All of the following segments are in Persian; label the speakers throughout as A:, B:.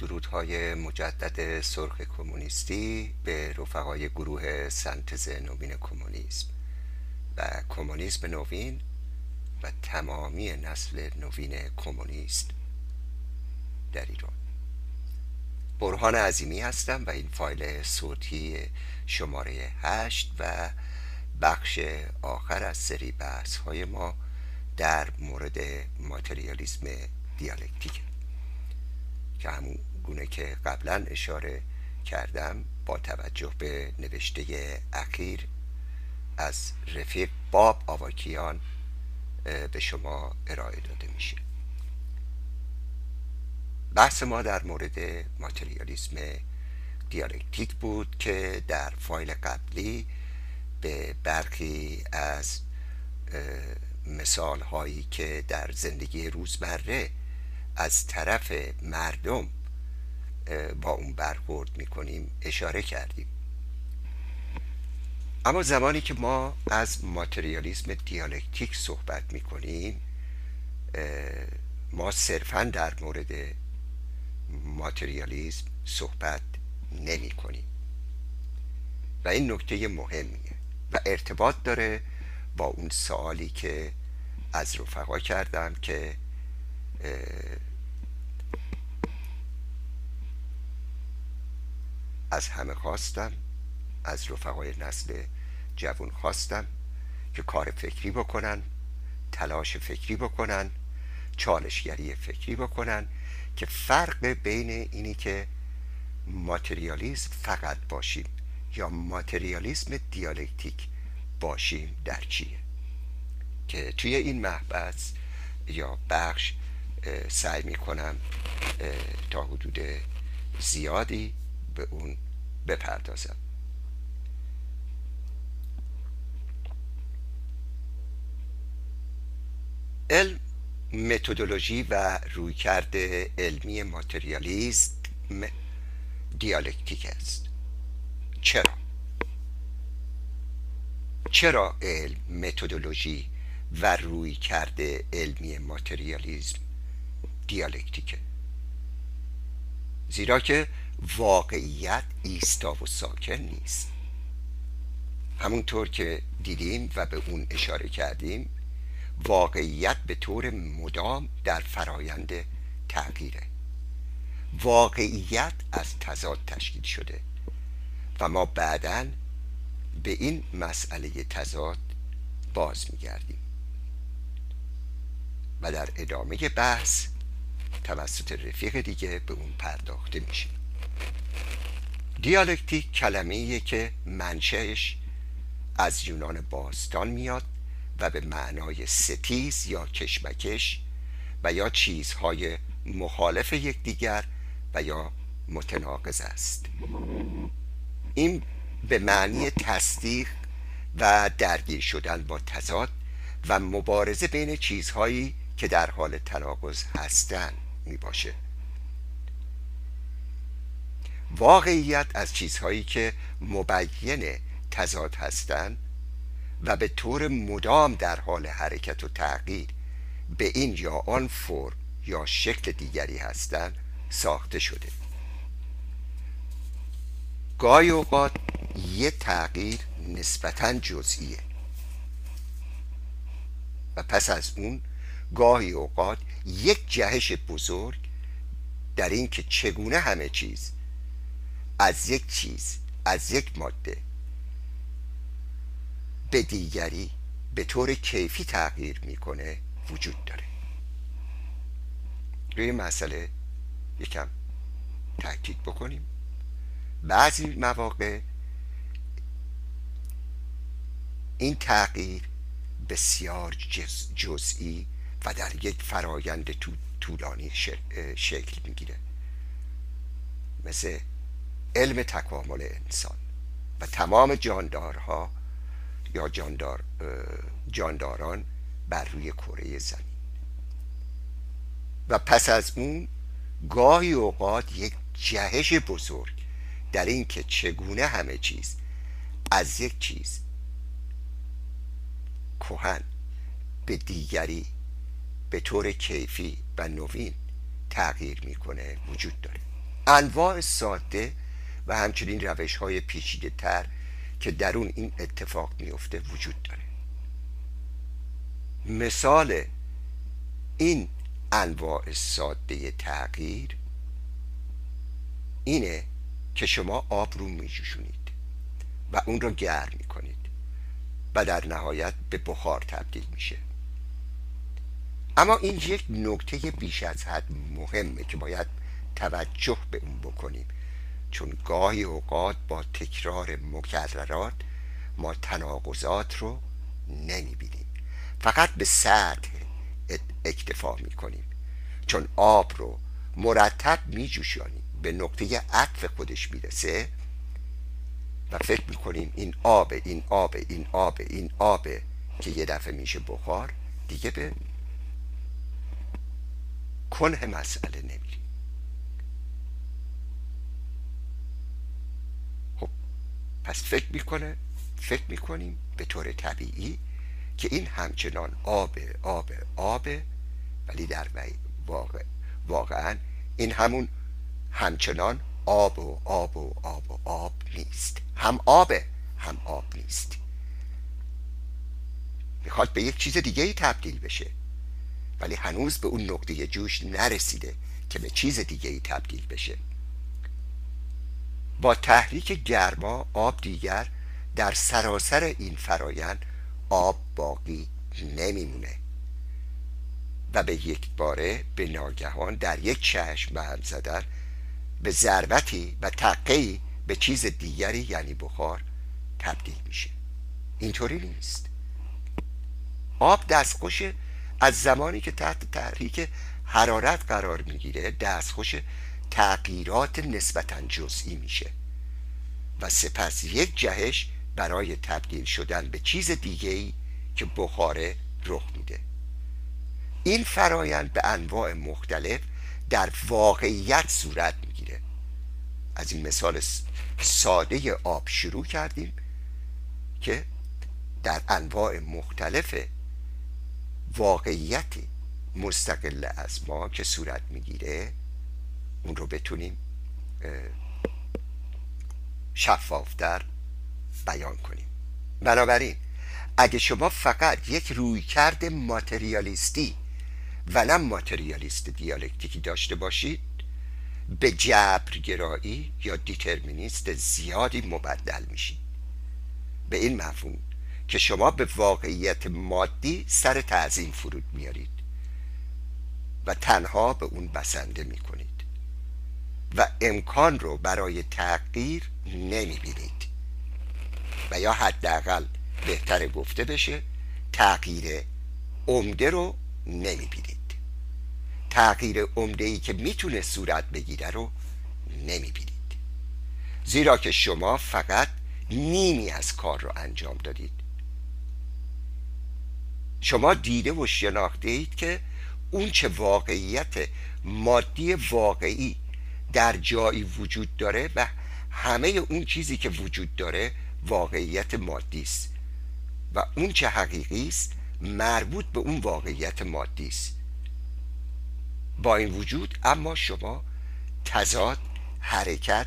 A: درودهای مجدد سرخ کمونیستی به رفقای گروه سنتز نوین کمونیسم. و کمونیسم نوین و تمامی نسل نوین کمونیست در ایران. برهان عظیمی هستم و این فایل صوتی شماره هشت و بخش آخر از سری بحث های ما در مورد ماتریالیسم دیالکتیک که همون گونه که قبلا اشاره کردم با توجه به نوشته اخیر از رفیق باب آواکیان به شما ارائه داده میشه. بحث ما در مورد ماتریالیسم دیالکتیک بود که در فایل قبلی به برخی از مثال هایی که در زندگی روزمره از طرف مردم با اون برخورد می‌کنیم اشاره کردیم. اما زمانی که ما از ماتریالیسم دیالکتیک صحبت می‌کنیم ما صرفا در مورد ماتریالیسم صحبت نمی کنیم و این نکته مهمیه و ارتباط داره با اون سوالی که از رفقا کردم که از همه خواستم از رفقای نسل جوان خواستم که کار فکری بکنن تلاش فکری بکنن چالشگری فکری بکنن که فرق بین اینی که ماتریالیسم فقط باشیم یا ماتریالیسم دیالکتیک باشیم در چیه؟ که توی این محبس یا بخش سعی می‌کنم تا حدود زیادی به اون بپردازم. علم متدولوژی و رویکرد علمی ماتریالیست دیالکتیک است. چرا؟ چرا علم متدولوژی و روی کرده علمی ماتریالیزم دیالکتیکه؟ زیرا که واقعیت ایستا و ساکن نیست. همونطور که دیدیم و به اون اشاره کردیم واقعیت به طور مدام در فرایند تغییره. واقعیت از تضاد تشکیل شده و ما بعدا به این مسئله تضاد باز میگردیم. و در ادامه بحث توسط رفیق دیگه به اون پرداخته میشه دیالکتیک کلمه که منشأش از یونان باستان میاد و به معنای ستیز یا کشمکش و یا چیزهای مخالف یکدیگر و یا متناقض است. این به معنی تصدیق و درگیر شدن با تضاد و مبارزه بین چیزهایی که در حال تناقض هستند می باشه واقعیت از چیزهایی که مبین تضاد هستند و به طور مدام در حال حرکت و تغییر به این یا آن فرم یا شکل دیگری هستند ساخته شده. گاهی اوقات یه تغییر نسبتا جزئیه. و پس از اون گاهی اوقات یک جهش بزرگ در این که چگونه همه چیز از یک چیز از یک ماده. به دیگری به طور کیفی تغییر می‌کنه وجود داره. روی مسئله یکم تاکید بکنیم. بعضی مواقع این تغییر بسیار جزئی و در یک فرایند طولانی شکل می‌گیره. مثل علم تکامل انسان و تمام جاندارها یا جاندار جانداران بر روی کره زمین. و پس از اون گاهی اوقات یک جهش بزرگ در اینکه چگونه همه چیز از یک چیز کهن به دیگری به طور کیفی و نوین تغییر می‌کنه وجود داره. انواع ساده و همچنین روش های پیچیده تر که درون این اتفاق میفته وجود داره. مثال این انواع ساده تغییر اینه که شما آب رو میجوشونید و اون رو گرم می‌کنید و در نهایت به بخار تبدیل میشه. اما این یک نکته بیش از حد مهمه که باید توجه به اون بکنیم. چون گاهی اوقات با تکرار مکررات ما تناقضات رو نمی‌بینیم. فقط به سطح اکتفا می‌کنیم. چون آب رو مرتب میجوشانیم. به نقطه عطف خودش می‌رسه و فکر می‌کنیم این آب این آب این آب این آب که یه دفعه میشه بخار دیگه به کنه مسئله نمیریم خب پس فکر می‌کنه فکر می‌کنیم به طور طبیعی که این همچنان آب آب آب ولی در واقع واقعا این همون همچنان آب و آب و آب و آب نیست. هم آبه هم آب نیست. می‌خواد به یک چیز دیگه ای تبدیل بشه. ولی هنوز به اون نقطه جوش نرسیده که به چیز دیگه ای تبدیل بشه. با تحریک گرما آب دیگر در سراسر این فرایند آب باقی نمیمونه. و به یک باره به ناگهان در یک چشم به هم زدن به ضربتی و تقی به چیز دیگری یعنی بخار تبدیل میشه. اینطوری نیست. آب دستخوش از زمانی که تحت تحریک حرارت قرار می‌گیره دستخوش تغییرات نسبتا جزئی میشه و سپس یک جهش برای تبدیل شدن به چیز دیگه ای که بخاره رخ میده. این فرایند به انواع مختلف در واقعیت صورت می‌گیره. از این مثال ساده آب شروع کردیم که در انواع مختلف واقعیت مستقل از ما که صورت می‌گیره اون رو بتونیم شفافتر بیان کنیم. بنابراین اگه شما فقط یک رویکرد ماتریالیستی و نه ماتریالیست دیالکتیکی داشته باشید به جبرگرایی یا دیترمینیست زیادی مبدل میشید. به این مفهوم که شما به واقعیت مادی سر تعظیم فرود میارید و تنها به اون بسنده می‌کنید. و امکان رو برای تغییر نمی‌بینید. و یا حداقل بهتر گفته بشه تغییر عمده رو نمی‌بینید. تغییر عمده ای که می‌تونه صورت بگیره رو نمی‌بینید. زیرا که شما فقط نیمی از کار رو انجام دادید. شما دیده و شناخته اید که اون چه واقعیت مادی واقعی در جایی وجود داره و همه اون چیزی که وجود داره واقعیت مادی است. و اون چه حقیقی است مربوط به اون واقعیت مادی است. با این وجود اما شما تضاد حرکت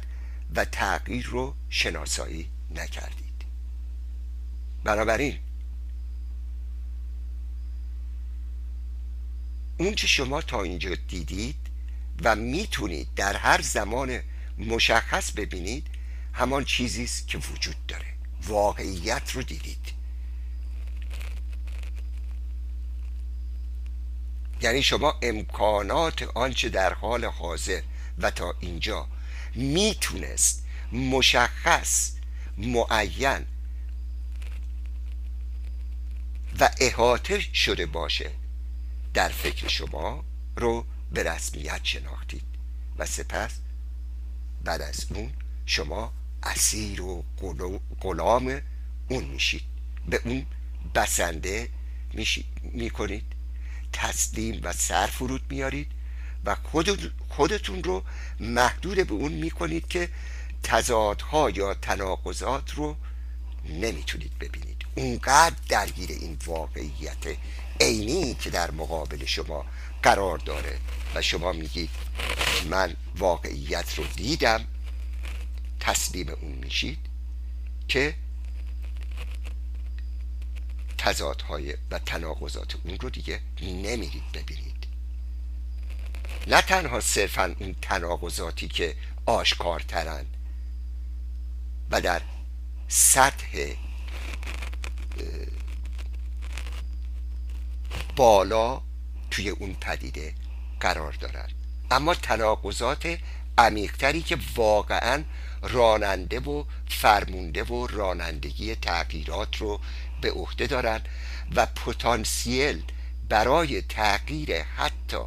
A: و تغییر رو شناسایی نکردید. بنابراین اون چه شما تا اینجا دیدید و می‌تونید در هر زمان مشخص ببینید همان چیزی است که وجود داره. واقعیت رو دیدید. یعنی شما امکانات آنچه در حال حاضر و تا اینجا می‌تونست مشخص معین و احاطه شده باشه در فکر شما رو به رسمیت شناختید و سپس بعد از اون شما اسیر و غلام اون میشید. به اون بسنده می‌کنید. تسلیم و سر فرود میارید و خودتون رو محدود به اون می‌کنید که تضادها یا تناقضات رو نمی‌تونید ببینید. اونقدر درگیر این واقعیت عینی که در مقابل شما قرار داره و شما میگید من واقعیت رو دیدم تسلیم اون میشید که تضادهای و تناقضات اون رو دیگه نمیرید ببینید. نه تنها صرفا اون تناقضاتی که آشکارترن و در سطح بالا توی اون پدیده قرار دارن اما تناقضات عمیقتری که واقعا راننده و فرمونده و رانندگی تغییرات رو به عهده دارن و پتانسیل برای تغییر حتی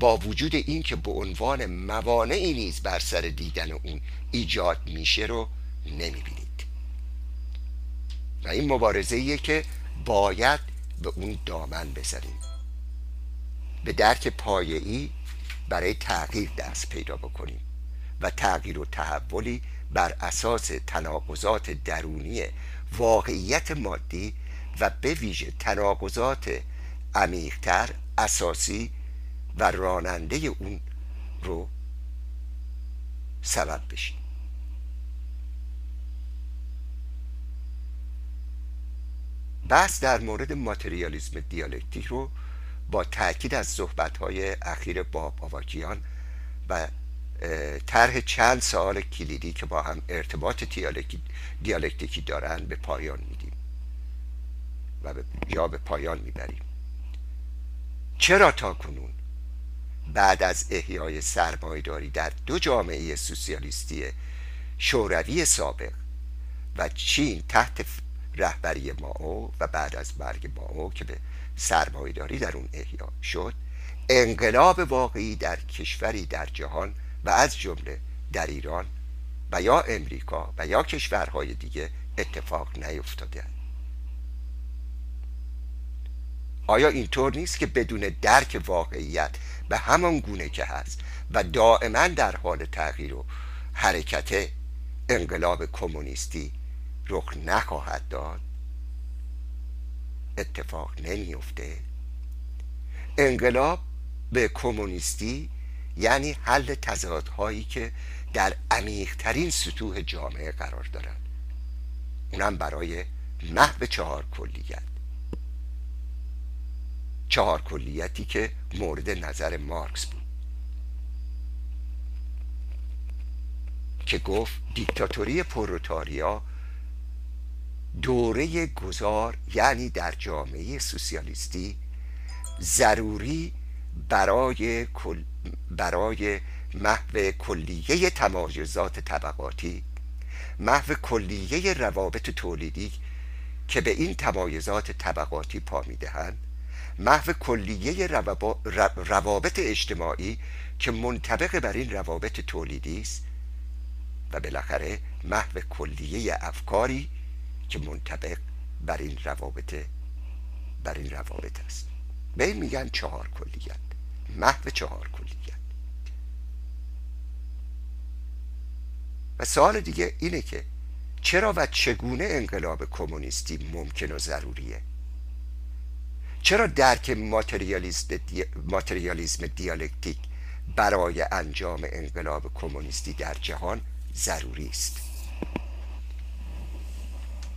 A: با وجود اینکه به عنوان موانعی نیز بر سر دیدن اون ایجاد میشه رو نمی‌بینید و این مبارزه ایه که باید به اون دامن بزنیم. به درک پایه‌ای برای تغییر دست پیدا بکنیم و تغییر و تحولی بر اساس تناقضات درونی واقعیت مادی و به ویژه تناقضات عمیقتر اساسی و راننده اون رو سبب بشیم. بحث در مورد ماتریالیسم دیالکتیک رو با تاکید از صحبت‌های اخیر باب آواکیان و طرح چند سوال کلیدی که با هم ارتباط دیالکتیکی دارند به پایان میدیم و یا به پایان می‌بریم. چرا تا کنون بعد از احیای سرمایداری در دو جامعه سوسیالیستی شوروی سابق و چین تحت رهبری ماو و بعد از مرگ ماو که به سرمایداری در اون احیا شد انقلاب واقعی در کشوری در جهان و از جمله در ایران و یا امریکا و یا کشورهای دیگه اتفاق نیفتاده. آیا اینطور نیست که بدون درک واقعیت به همان گونه که هست و دائما در حال تغییر و حرکت انقلاب کمونیستی رخ نخواهد داد. اتفاق نمیفته انقلاب به کمونیستی یعنی حل تضادهایی که در عمیقترین سطوح جامعه قرار دارند. اونم برای محو چهار کلیت. چهار کلیتی که مورد نظر مارکس بود. که گفت دیکتاتوری پروتاریا دوره گذار یعنی در جامعه سوسیالیستی ضروری برای, کل برای محو کلیه تمایزات طبقاتی محو کلیه روابط تولیدی که به این تمایزات طبقاتی پا می‌دهند محو کلیه روابط اجتماعی که منطبق بر این روابط تولیدی است و بالاخره محو کلیه افکاری که منطبق بر این روابط بر این روابط است. به این میگن چهار کلیت. محو چهار کلیت. و سوال دیگه اینه که چرا و چگونه انقلاب کمونیستی ممکن و ضروریه؟ چرا درک ماتریالیسم دیالکتیک برای انجام انقلاب کمونیستی در جهان ضروری است؟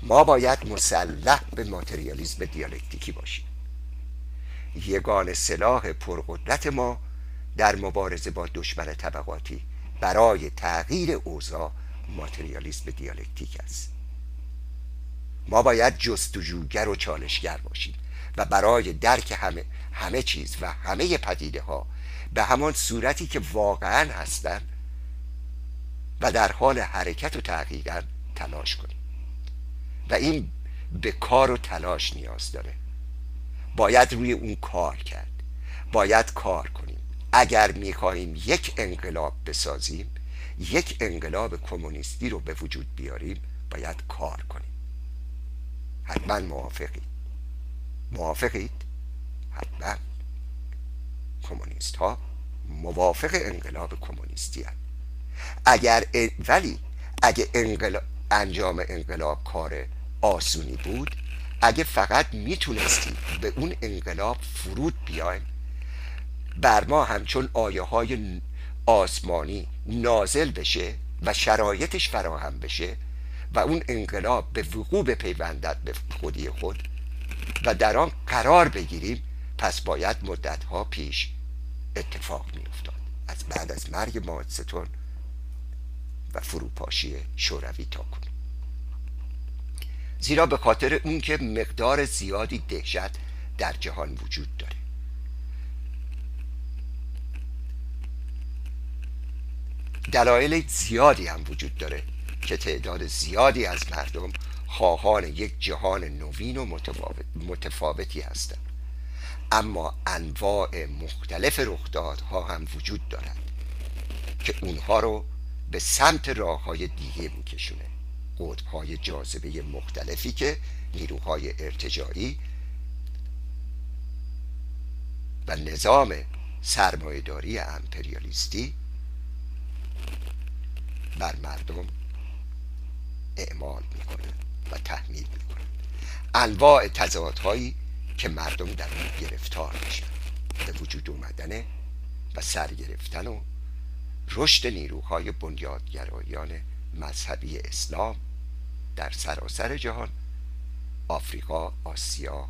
A: ما باید مسلح به ماتریالیسم دیالکتیکی باشیم. یگان سلاح پرقدرت ما در مبارزه با دشمن طبقاتی برای تغییر اوضاع ماتریالیسم دیالکتیک است. ما باید جستجوگر و چالشگر باشیم و برای درک همه, همه چیز و همه پدیده ها به همان صورتی که واقعا هستند و در حال حرکت و تغییرن تلاش کنیم. و این به کار و تلاش نیاز داره. باید روی اون کار کرد. باید کار کنیم. اگر می‌خواهیم یک انقلاب بسازیم یک انقلاب کمونیستی رو به وجود بیاریم باید کار کنیم. حتما موافقید موافقید؟ حتما. کمونیست ها موافق انقلاب کمونیستی هست اگر ولی اگه انقلاب انجام انقلاب کار آسونی بود اگه فقط می‌تونستیم به اون انقلاب فرود بیایم. بر ما همچون آیه های آسمانی نازل بشه و شرایطش فراهم بشه و اون انقلاب به وقوع بپیوندد به خودی خود و در آن قرار بگیریم پس باید مدتها پیش اتفاق می افتاد از بعد از مرگ مادستون و فروپاشی شوروی تا کنیم زیرا به خاطر اون که مقدار زیادی دهشت در جهان وجود داره. دلایل زیادی هم وجود داره که تعداد زیادی از مردم خواهان یک جهان نوین و متفاوتی هستند. اما انواع مختلف رخدادها هم وجود دارند که اونها رو به سمت راه های دیگه میکشونه. قطب های جاذبه مختلفی که نیروهای ارتجایی و نظام سرمایهداری امپریالیستی بر مردم اعمال می‌کنن و تحمیل می‌کنن انواع تضادهایی که مردم در اون گرفتار میشن. به وجود اومدن و سرگرفتن و رشد نیروهای بنیادگرایان مذهبی اسلام در سراسر جهان آفریقا، آسیا،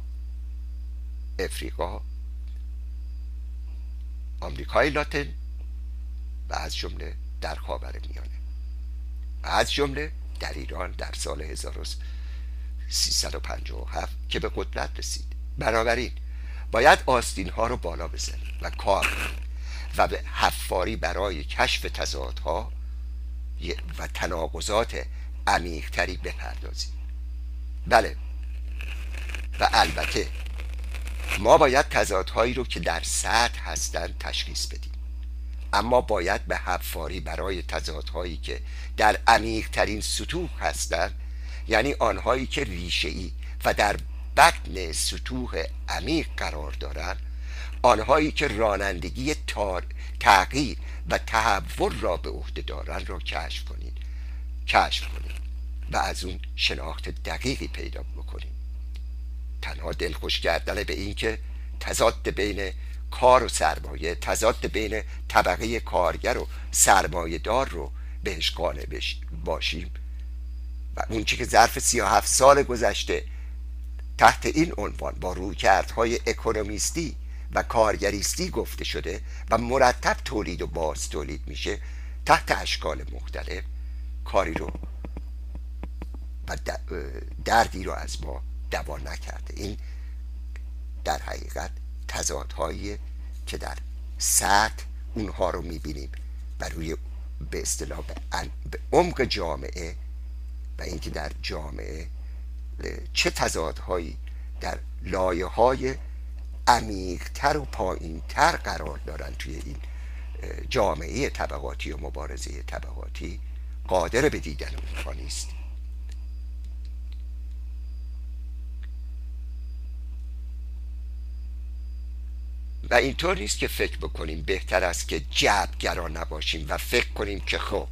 A: افریقا، آمریکای لاتین و از جمله در خاور میانه. و از جمله در ایران در سال 1357 که به قدرت رسید. بنابراین باید آستین ها رو بالا بزنیم و کار و به حفاری برای کشف تضادها و تناقضات عمیقتری بپردازیم بله. و البته ما باید تضادهایی رو که در سطح هستند تشخیص بدیم. اما باید به حفاری برای تضادهایی که در عمیقترین سطوح هستند یعنی آنهایی که ریشه و در بطن سطوح عمیق قرار دارند آنهایی که رانندگی تغییر و تحول را به عهده دارند را کشف کنید. کشف کنید و از اون شناخت دقیقی پیدا بکنید. تنها دلخوش کردن به این که تضاد بین کار و سرمایه تضاد بین طبقه کارگر و سرمایه دار رو بهش قانع باشیم. و اون که ظرف سی و هفت سال گذشته تحت این عنوان با رویکردهای اکونومیستی و کارگریستی گفته شده و مرتب تولید و باز تولید میشه تحت اشکال مختلف. کاری رو و دردی رو از ما دوا نکرده. این در حقیقت تضادهایی که در سطح اونها رو می‌بینیم و روی به اصطلاح به عمق جامعه و اینکه در جامعه چه تضادهایی در لایه های عمیقتر و پایینتر قرار دارن توی این جامعه طبقاتی و مبارزه طبقاتی قادر به دیدن اونها نیست. و اینطور نیست که فکر بکنیم بهتر است که جبگرا نباشیم و فکر کنیم که خب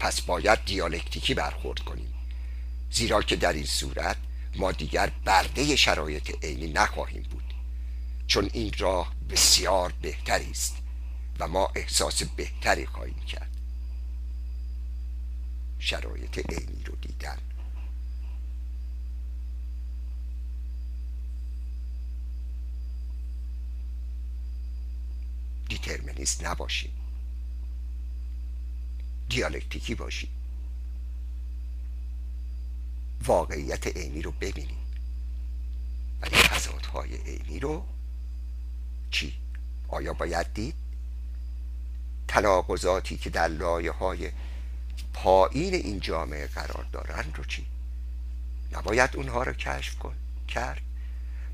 A: پس باید دیالکتیکی برخورد کنیم. زیرا که در این صورت ما دیگر برده شرایط عینی نخواهیم بود. چون این راه بسیار بهتری است و ما احساس بهتری خواهیم کرد. شرایط عینی رو دیدن. دیترمینیست نباشیم. دیالکتیکی باشیم. واقعیت عینی رو ببینیم. ولی تضادهای عینی رو چی؟ آیا باید دید؟ تناقضاتی که در لایه های پایین این جامعه قرار دارند رو چی؟ نباید اونها رو کشف کن کرد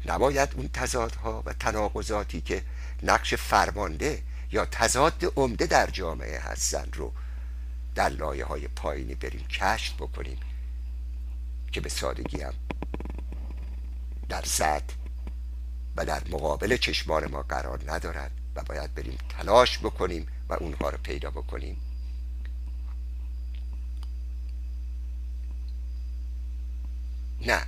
A: نباید اون تضادها و تناقضاتی که نقش فرمانده یا تضاد عمده در جامعه هستن رو در لایه های پایینی بریم کشف بکنیم که به سادگی هم در سطح و در مقابل چشمان ما قرار ندارد و باید بریم تلاش بکنیم و اونها رو پیدا بکنیم. نه.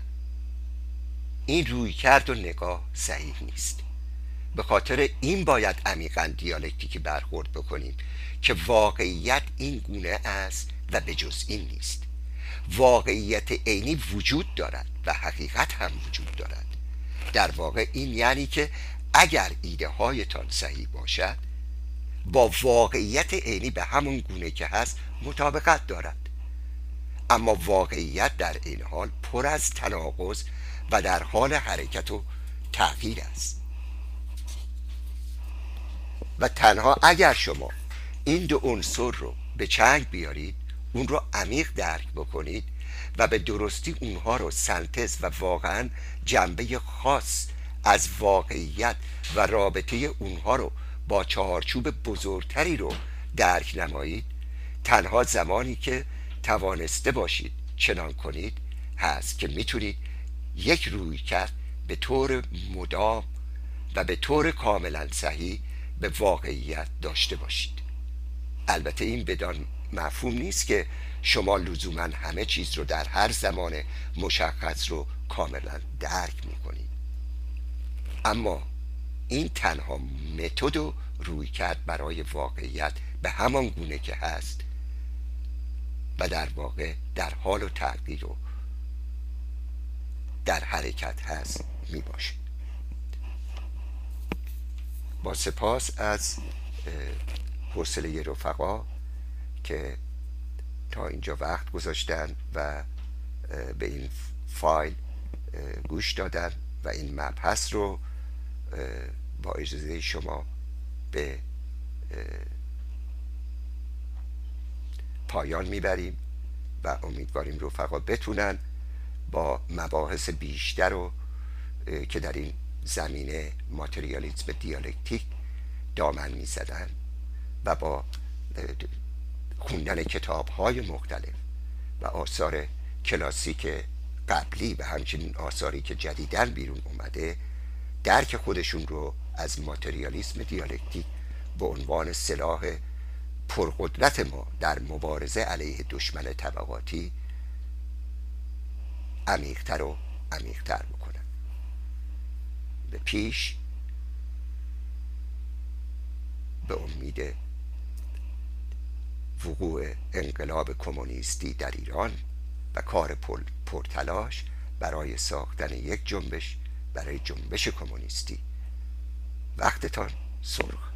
A: این روی کرد و نگاه صحیح نیست. به خاطر این باید عمیقا دیالکتیکی برخورد بکنیم که واقعیت این گونه است و به جز این نیست. واقعیت عینی وجود دارد و حقیقت هم وجود دارد. در واقع این یعنی که اگر ایده هایتان صحیح باشد با واقعیت عینی به همون گونه که هست مطابقت دارد. اما واقعیت در این حال پر از تناقض و در حال حرکت و تغییر است. و تنها اگر شما این دو عنصر رو به چنگ بیارید اون رو عمیق درک بکنید و به درستی اونها رو سنتز و واقعا جنبه خاص از واقعیت و رابطه اونها رو با چهارچوب بزرگتری رو درک نمایید. تنها زمانی که توانسته باشید چنان کنید هست که می‌تونید یک روی کرد به طور مدام و به طور کاملا صحیح به واقعیت داشته باشید. البته این بدان مفهوم نیست که شما لزوما همه چیز رو در هر زمان مشخص رو کاملا درک می‌کنید اما این تنها متد و روی کرد برای واقعیت به همان گونه که هست و در واقع در حال و تغییر و در حرکت هست می باشه با سپاس از حوصله رفقا که تا اینجا وقت گذاشتن و به این فایل گوش دادن و این مبحث رو با اجازه شما به پایان می‌بریم و امیدواریم رفقا بتونن با مباحث بیشتر رو که در این زمینه ماتریالیزم دیالکتیک دامن می‌زدن و با خوندن کتاب های مختلف و آثار کلاسیک قبلی و همچنین آثاری که جدیدن بیرون اومده درک خودشون رو از ماتریالیسم دیالکتیک به عنوان سلاح پرقدرت ما در مبارزه علیه دشمن طبقاتی عمیقتر و عمیقتر بکنن. به پیش به امید وقوع انقلاب کمونیستی در ایران و کار پرتلاش برای ساختن یک جنبش برای جنبش کمونیستی. وقتتان سرخ.